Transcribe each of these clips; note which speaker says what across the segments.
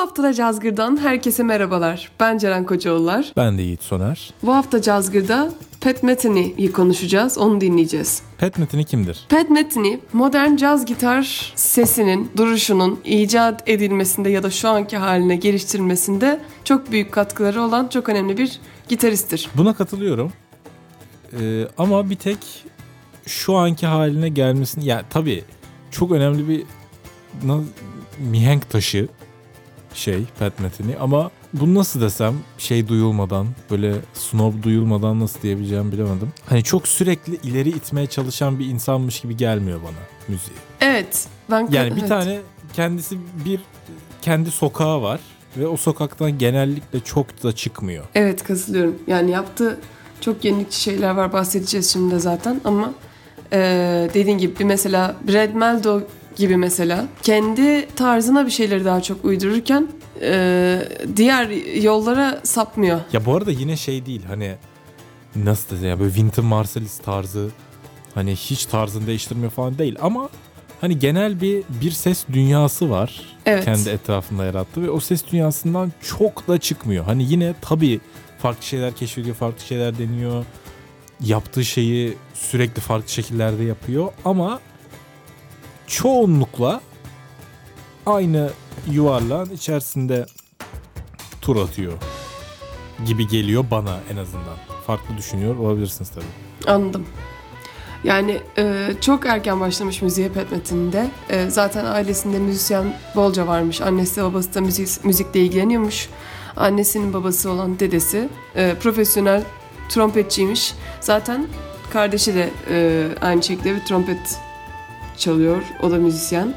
Speaker 1: hafta da Cazgır'dan herkese merhabalar. Ben Ceren Kocaoğullar.
Speaker 2: Ben de Yiğit Soner.
Speaker 1: Bu hafta Cazgır'da Pat Metheny'yi konuşacağız, onu dinleyeceğiz.
Speaker 2: Pat Metheny kimdir?
Speaker 1: Pat Metheny, modern caz gitar sesinin, duruşunun icat edilmesinde ya da şu anki haline geliştirilmesinde çok büyük katkıları olan çok önemli bir gitaristtir.
Speaker 2: Buna katılıyorum. Ee, ama bir tek şu anki haline gelmesini... Ya tabii çok önemli bir mihenk taşı şey Pat Metheny ama bunu nasıl desem şey duyulmadan böyle snob duyulmadan nasıl diyebileceğimi bilemedim. Hani çok sürekli ileri itmeye çalışan bir insanmış gibi gelmiyor bana müziği.
Speaker 1: Evet, ben
Speaker 2: Yani bir
Speaker 1: evet.
Speaker 2: tane kendisi bir kendi sokağı var ve o sokaktan genellikle çok da çıkmıyor.
Speaker 1: Evet katılıyorum. Yani yaptığı çok yenilikçi şeyler var bahsedeceğiz şimdi de zaten ama eee dediğin gibi bir mesela Brad Meldo gibi mesela kendi tarzına bir şeyleri daha çok uydururken eee, diğer yollara sapmıyor.
Speaker 2: Ya bu arada yine şey değil hani nasıl desem ya böyle Wynton Marsalis tarzı hani hiç tarzını değiştirmiyor falan değil ama hani genel bir bir ses dünyası var
Speaker 1: Evet.
Speaker 2: kendi etrafında yarattı ve o ses dünyasından çok da çıkmıyor. Hani yine tabii farklı şeyler keşfediyor, farklı şeyler deniyor. Yaptığı şeyi sürekli farklı şekillerde yapıyor ama çoğunlukla aynı yuvarlağın içerisinde tur atıyor gibi geliyor bana en azından. Farklı düşünüyor olabilirsiniz tabii.
Speaker 1: Anladım. Yani e, çok erken başlamış müziğe Pat Metheny'de. E, zaten ailesinde müzisyen bolca varmış. Annesi babası da müzik, müzikle ilgileniyormuş. Annesinin babası olan dedesi e, profesyonel trompetçiymiş. Zaten kardeşi de e, aynı şekilde bir trompet çalıyor. O da müzisyen.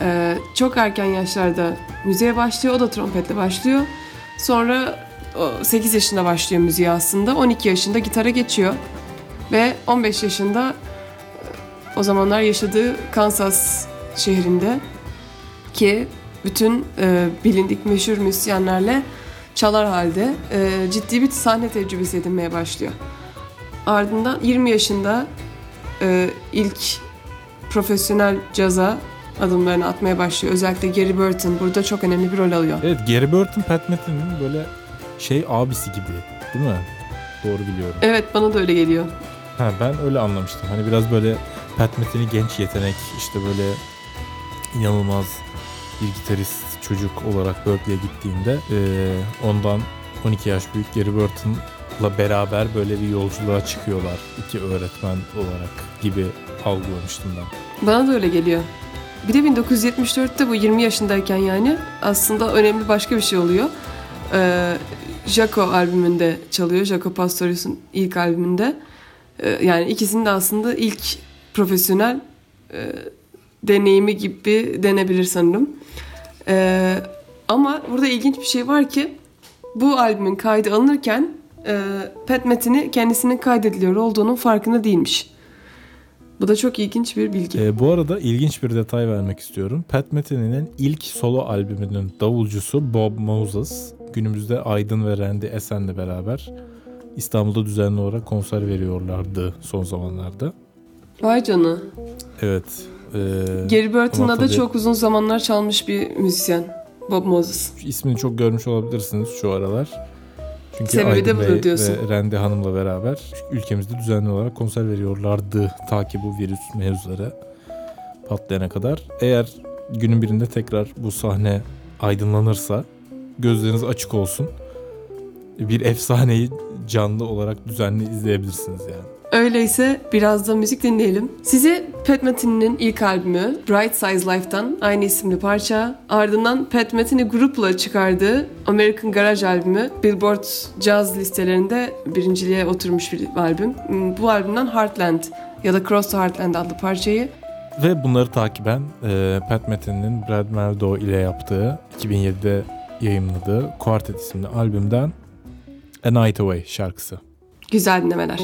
Speaker 1: E, çok erken yaşlarda müziğe başlıyor. O da trompetle başlıyor. Sonra o 8 yaşında başlıyor müziğe aslında. 12 yaşında gitara geçiyor. Ve 15 yaşında o zamanlar yaşadığı Kansas şehrinde ki bütün e, bilindik meşhur müzisyenlerle çalar halde e, ciddi bir sahne tecrübesi edinmeye başlıyor. Ardından 20 yaşında e, ilk profesyonel caza adımlarını atmaya başlıyor. Özellikle Gary Burton burada çok önemli bir rol alıyor.
Speaker 2: Evet Gary Burton Pat Metheny'nin böyle şey abisi gibi değil mi? Doğru biliyorum.
Speaker 1: Evet bana da öyle geliyor.
Speaker 2: Ha, ben öyle anlamıştım. Hani biraz böyle Pat Metheny genç yetenek işte böyle inanılmaz bir gitarist çocuk olarak Berkeley'e gittiğinde ondan 12 yaş büyük Gary Burton'la beraber böyle bir yolculuğa çıkıyorlar. iki öğretmen olarak gibi algılamıştım ben.
Speaker 1: Bana da öyle geliyor. Bir de 1974'te bu 20 yaşındayken yani aslında önemli başka bir şey oluyor. Ee, Jaco albümünde çalıyor. Jaco Pastorius'un ilk albümünde. Ee, yani ikisinin de aslında ilk profesyonel e, deneyimi gibi denebilir sanırım. Ee, ama burada ilginç bir şey var ki bu albümün kaydı alınırken e, Pat Metheny kendisinin kaydediliyor olduğunun farkında değilmiş. Bu da çok ilginç bir bilgi.
Speaker 2: Eee, bu arada ilginç bir detay vermek istiyorum. Pat Metheny'nin ilk solo albümünün davulcusu Bob Moses günümüzde Aydın ve Randy Esen'le beraber İstanbul'da düzenli olarak konser veriyorlardı son zamanlarda.
Speaker 1: Vay canına.
Speaker 2: Evet. eee,
Speaker 1: Gary Burton'la
Speaker 2: Ama
Speaker 1: da
Speaker 2: tabii-
Speaker 1: çok uzun zamanlar çalmış bir müzisyen. Bob Moses.
Speaker 2: ismini çok görmüş olabilirsiniz şu aralar. Çünkü
Speaker 1: Sebebi de
Speaker 2: Aydın
Speaker 1: budur
Speaker 2: Bey
Speaker 1: diyorsun.
Speaker 2: ve Randy Hanım'la beraber ülkemizde düzenli olarak konser veriyorlardı ta ki bu virüs mevzuları patlayana kadar. Eğer günün birinde tekrar bu sahne aydınlanırsa gözleriniz açık olsun. Bir efsaneyi canlı olarak düzenli izleyebilirsiniz yani.
Speaker 1: Öyleyse biraz da müzik dinleyelim. Size Pat Metheny'nin ilk albümü Bright Size Life'tan aynı isimli parça. Ardından Pat Metheny grupla çıkardığı American Garage albümü Billboard Jazz listelerinde birinciliğe oturmuş bir albüm. Hmm, Bu albümden Heartland ya da Cross to Heartland adlı parçayı
Speaker 2: Ve bunları takiben e, Pat Metheny'nin Brad Meldo ile yaptığı 2007'de yayımladığı Quartet isimli albümden A Night Away şarkısı.
Speaker 1: güzel dinlemeler.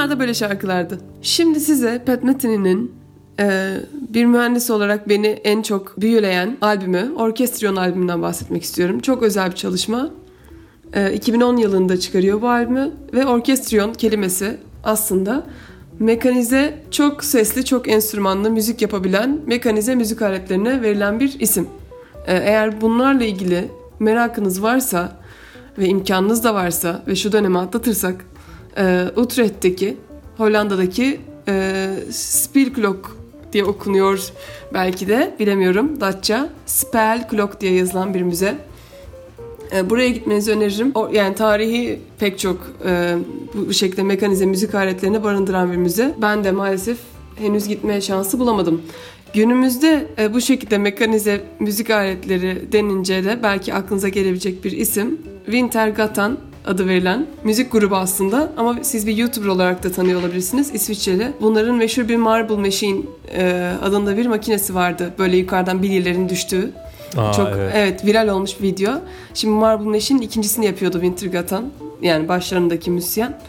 Speaker 1: Bunlar da böyle şarkılardı. Şimdi size Pat Metheny'nin e, bir mühendis olarak beni en çok büyüleyen albümü, Orkestrion albümünden bahsetmek istiyorum. Çok özel bir çalışma. E, 2010 yılında çıkarıyor bu albümü ve orkestriyon kelimesi aslında mekanize, çok sesli, çok enstrümanlı müzik yapabilen mekanize müzik aletlerine verilen bir isim. E, eğer bunlarla ilgili merakınız varsa ve imkanınız da varsa ve şu dönemi atlatırsak e, Utrecht'teki Hollanda'daki e, Spielklok diye okunuyor belki de bilemiyorum Datça Spelklok diye yazılan bir müze. E, buraya gitmenizi öneririm. O, yani tarihi pek çok e, bu şekilde mekanize müzik aletlerini barındıran bir müze. Ben de maalesef henüz gitmeye şansı bulamadım. Günümüzde e, bu şekilde mekanize müzik aletleri denince de belki aklınıza gelebilecek bir isim Wintergatan adı verilen müzik grubu aslında ama siz bir YouTuber olarak da tanıyor olabilirsiniz İsviçreli. Bunların meşhur bir Marble Machine e, adında bir makinesi vardı. Böyle yukarıdan bilyelerin düştüğü.
Speaker 2: Aa,
Speaker 1: Çok
Speaker 2: evet.
Speaker 1: evet. viral olmuş bir video. Şimdi Marble Machine'in ikincisini yapıyordu Wintergatan. Yani başlarındaki müzisyen.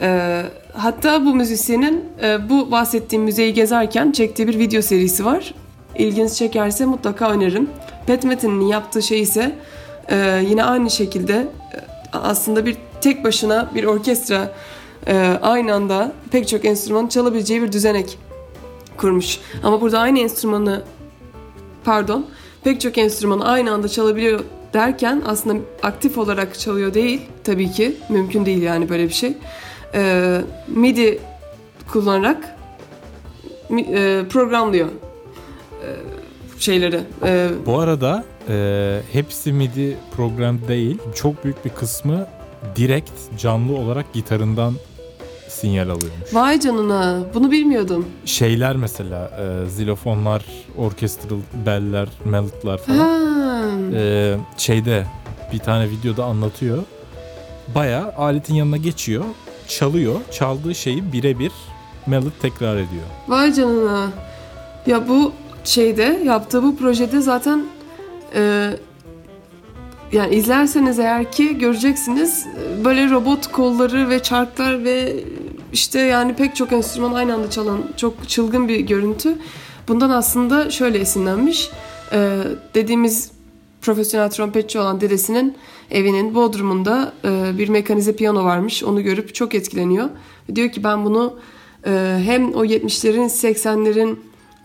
Speaker 1: Ee, hatta bu müzisyenin e, bu bahsettiğim müzeyi gezerken çektiği bir video serisi var. İlginizi çekerse mutlaka öneririm. Pat Metheny'nin yaptığı şey ise e, yine aynı şekilde e, aslında bir tek başına bir orkestra e, aynı anda pek çok enstrümanı çalabileceği bir düzenek kurmuş. Ama burada aynı enstrümanı pardon pek çok enstrümanı aynı anda çalabiliyor derken aslında aktif olarak çalıyor değil tabii ki mümkün değil yani böyle bir şey. Ee, MIDI kullanarak e, programlıyor e, şeyleri. E,
Speaker 2: Bu arada e, hepsi MIDI program değil. Çok büyük bir kısmı direkt canlı olarak gitarından sinyal alıyormuş.
Speaker 1: vay canına bunu bilmiyordum.
Speaker 2: Şeyler mesela e, zilofonlar, orkestral beller, melodlar falan.
Speaker 1: Ha.
Speaker 2: E, şeyde bir tane videoda anlatıyor. Baya aletin yanına geçiyor, çalıyor. Çaldığı şeyi birebir melod tekrar ediyor.
Speaker 1: Vay canına. Ya bu şeyde yaptığı bu projede zaten e, yani izlerseniz eğer ki göreceksiniz e, böyle robot kolları ve çarklar ve işte yani pek çok enstrüman aynı anda çalan çok çılgın bir görüntü. Bundan aslında şöyle esinlenmiş. E, dediğimiz profesyonel trompetçi olan dedesinin evinin bodrumunda e, bir mekanize piyano varmış. Onu görüp çok etkileniyor. Diyor ki ben bunu e, hem o 70'lerin 80'lerin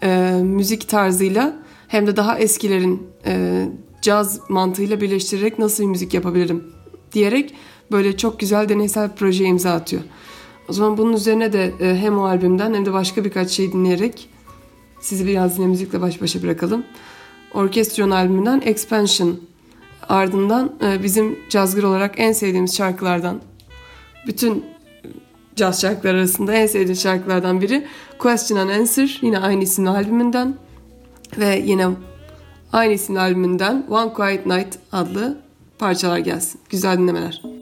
Speaker 1: e, müzik tarzıyla hem de daha eskilerin e, caz mantığıyla birleştirerek nasıl bir müzik yapabilirim diyerek böyle çok güzel deneysel bir projeye imza atıyor. O zaman bunun üzerine de e, hem o albümden hem de başka birkaç şey dinleyerek sizi biraz yine müzikle baş başa bırakalım. Orkestron albümünden Expansion ardından e, bizim cazgır olarak en sevdiğimiz şarkılardan bütün caz şarkıları arasında en sevdiğim şarkılardan biri Question and Answer yine aynı isimli albümünden ve yine aynı isimli albümünden One Quiet Night adlı parçalar gelsin. Güzel dinlemeler.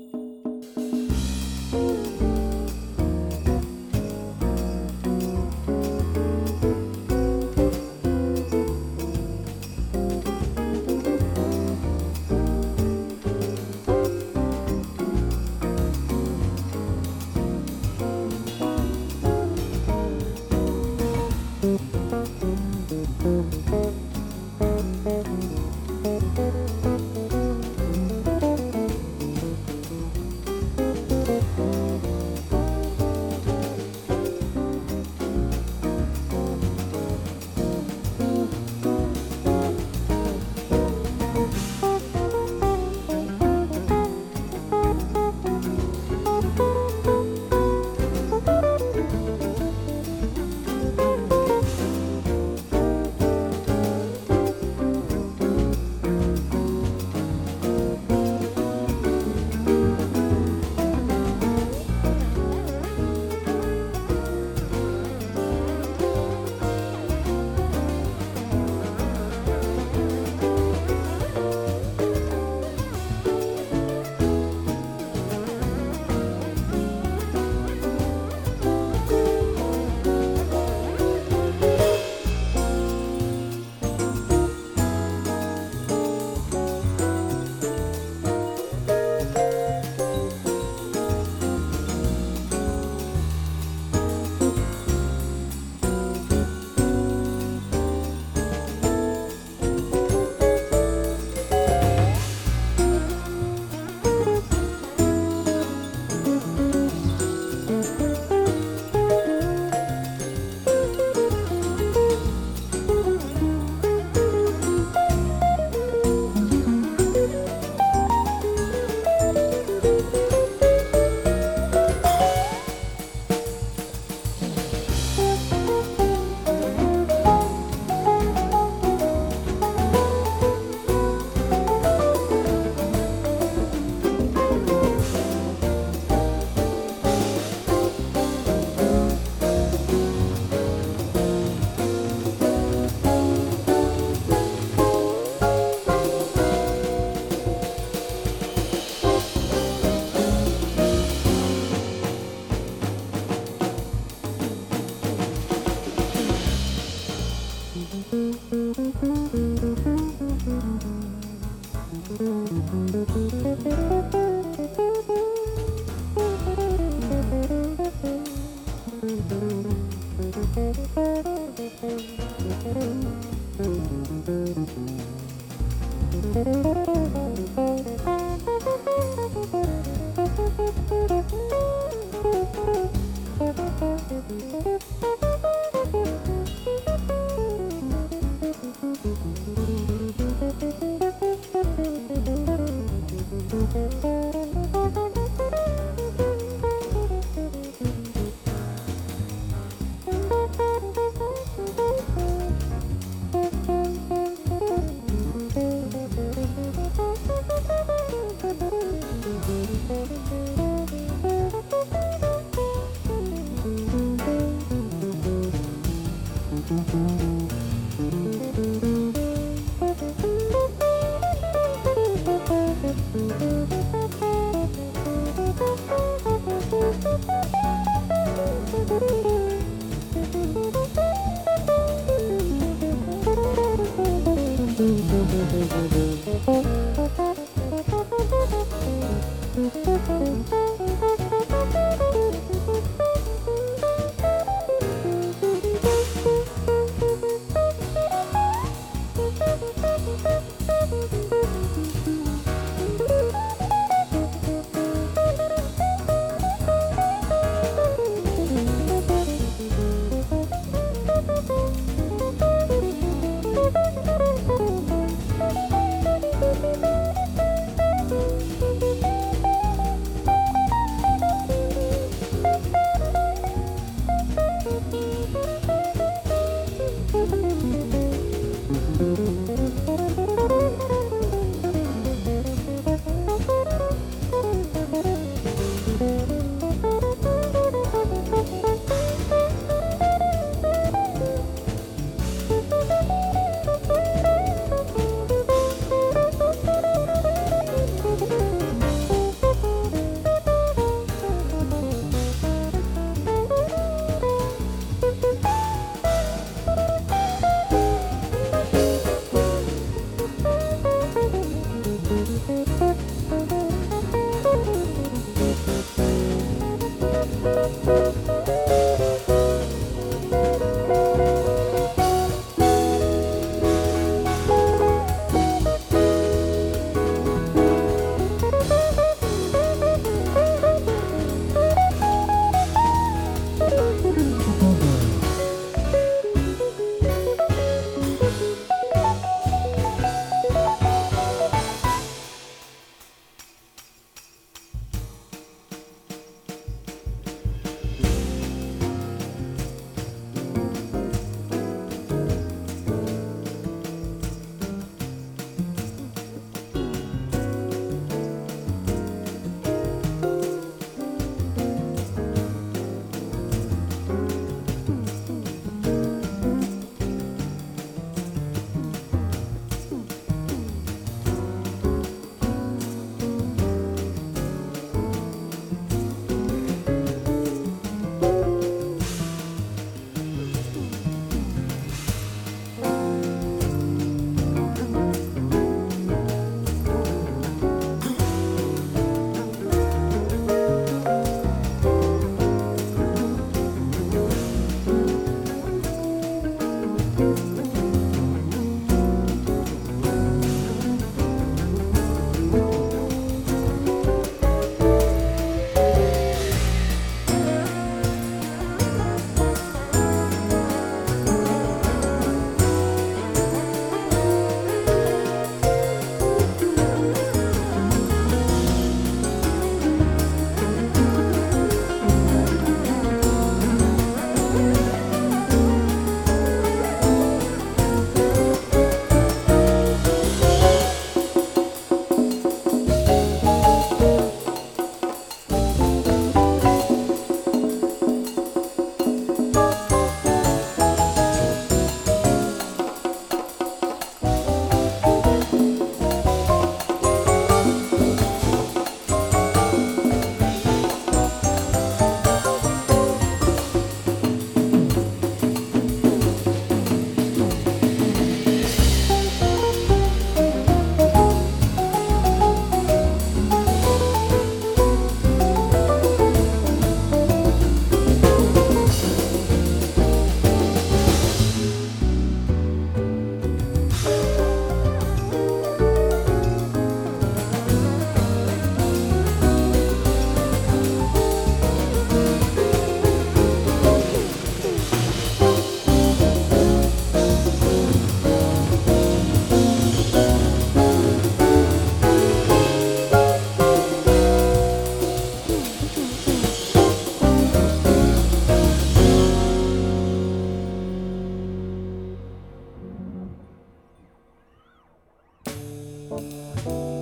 Speaker 2: Música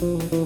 Speaker 2: Música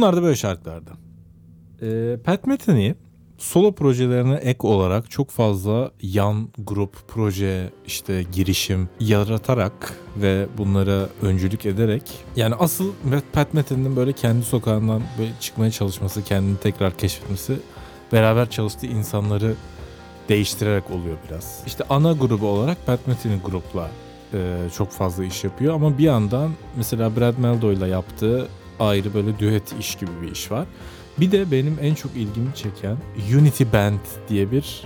Speaker 2: Bunlar da böyle şarkılardı. Ee, Pat Metheny solo projelerine ek olarak çok fazla yan grup, proje, işte girişim yaratarak ve bunlara öncülük ederek yani asıl Pat Metheny'nin böyle kendi sokağından böyle çıkmaya çalışması, kendini tekrar keşfetmesi beraber çalıştığı insanları değiştirerek oluyor biraz. İşte ana grubu olarak Pat Metheny grupla e, çok fazla iş yapıyor ama bir yandan mesela Brad Meldo ile yaptığı ayrı böyle düet iş gibi bir iş var. Bir de benim en çok ilgimi çeken Unity Band diye bir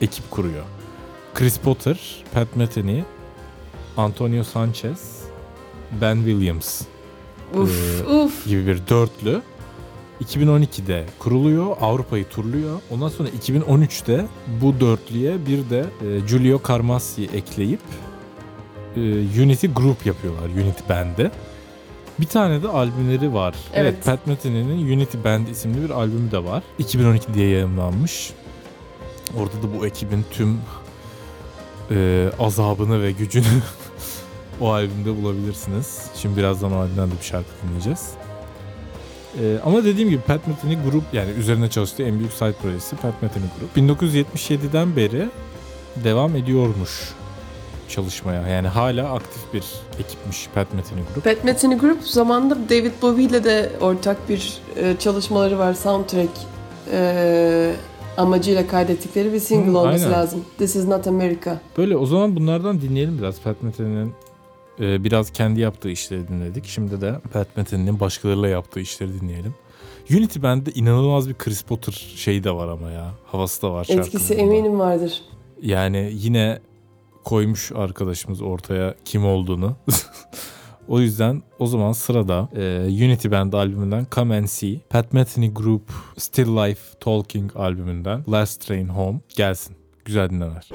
Speaker 2: ekip kuruyor. Chris Potter, Pat Metheny, Antonio Sanchez, Ben Williams
Speaker 1: Uf
Speaker 2: Ee,
Speaker 1: uf.
Speaker 2: gibi bir dörtlü. 2012'de kuruluyor, Avrupa'yı turluyor. Ondan sonra 2013'te bu dörtlüye bir de e, Giulio Carmassi ekleyip e, Unity Group yapıyorlar, Unity Band'i. Bir tane de albümleri var. Evet,
Speaker 1: Evet.
Speaker 2: Pat Metheny'nin Unity Band isimli bir albümü de var. 2012 diye yayınlanmış. Orada da bu ekibin tüm e, azabını ve gücünü o albümde bulabilirsiniz. Şimdi birazdan o albümden de bir şarkı dinleyeceğiz. Ee, ama dediğim gibi Pat Metheny grup yani üzerine çalıştığı en büyük side projesi Pat Metheny grup. 1977'den beri devam ediyormuş çalışmaya. Yani hala aktif bir ekipmiş Pat Metheny grup.
Speaker 1: Pat Metheny Group zamanında David Bowie ile de ortak bir e, çalışmaları var. Soundtrack e, amacıyla kaydettikleri bir single
Speaker 2: Hı,
Speaker 1: olması
Speaker 2: aynen.
Speaker 1: lazım. This is not America.
Speaker 2: Böyle o zaman bunlardan dinleyelim biraz. Pat Metheny'nin e, biraz kendi yaptığı işleri dinledik. Şimdi de Pat Metheny'nin başkalarıyla yaptığı işleri dinleyelim. Unity Band'de inanılmaz bir Chris Potter şeyi de var ama ya. Havası da var
Speaker 1: Etkisi eminim vardır.
Speaker 2: Yani yine koymuş arkadaşımız ortaya kim olduğunu. o yüzden o zaman sırada e, Unity Band albümünden Come and See, Pat Metheny Group Still Life Talking albümünden Last Train Home gelsin. Güzel dinlemeler.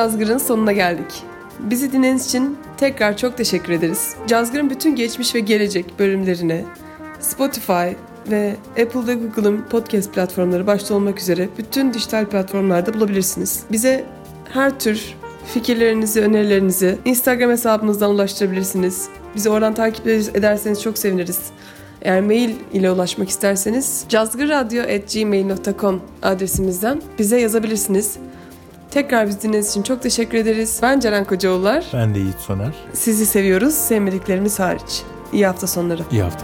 Speaker 1: Cazgır'ın sonuna geldik. Bizi dinlediğiniz için tekrar çok teşekkür ederiz. Cazgır'ın bütün geçmiş ve gelecek bölümlerine Spotify ve Apple ve Google'ın podcast platformları başta olmak üzere bütün dijital platformlarda bulabilirsiniz. Bize her tür fikirlerinizi, önerilerinizi Instagram hesabımızdan ulaştırabilirsiniz. Bizi oradan takip ederseniz çok seviniriz. Eğer mail ile ulaşmak isterseniz cazgırradyo.gmail.com adresimizden bize yazabilirsiniz. Tekrar bizi dinlediğiniz için çok teşekkür ederiz. Ben Ceren Kocaoğullar.
Speaker 2: Ben de Yiğit Soner.
Speaker 1: Sizi seviyoruz, sevmediklerimiz hariç. İyi hafta sonları.
Speaker 2: İyi.
Speaker 3: Meow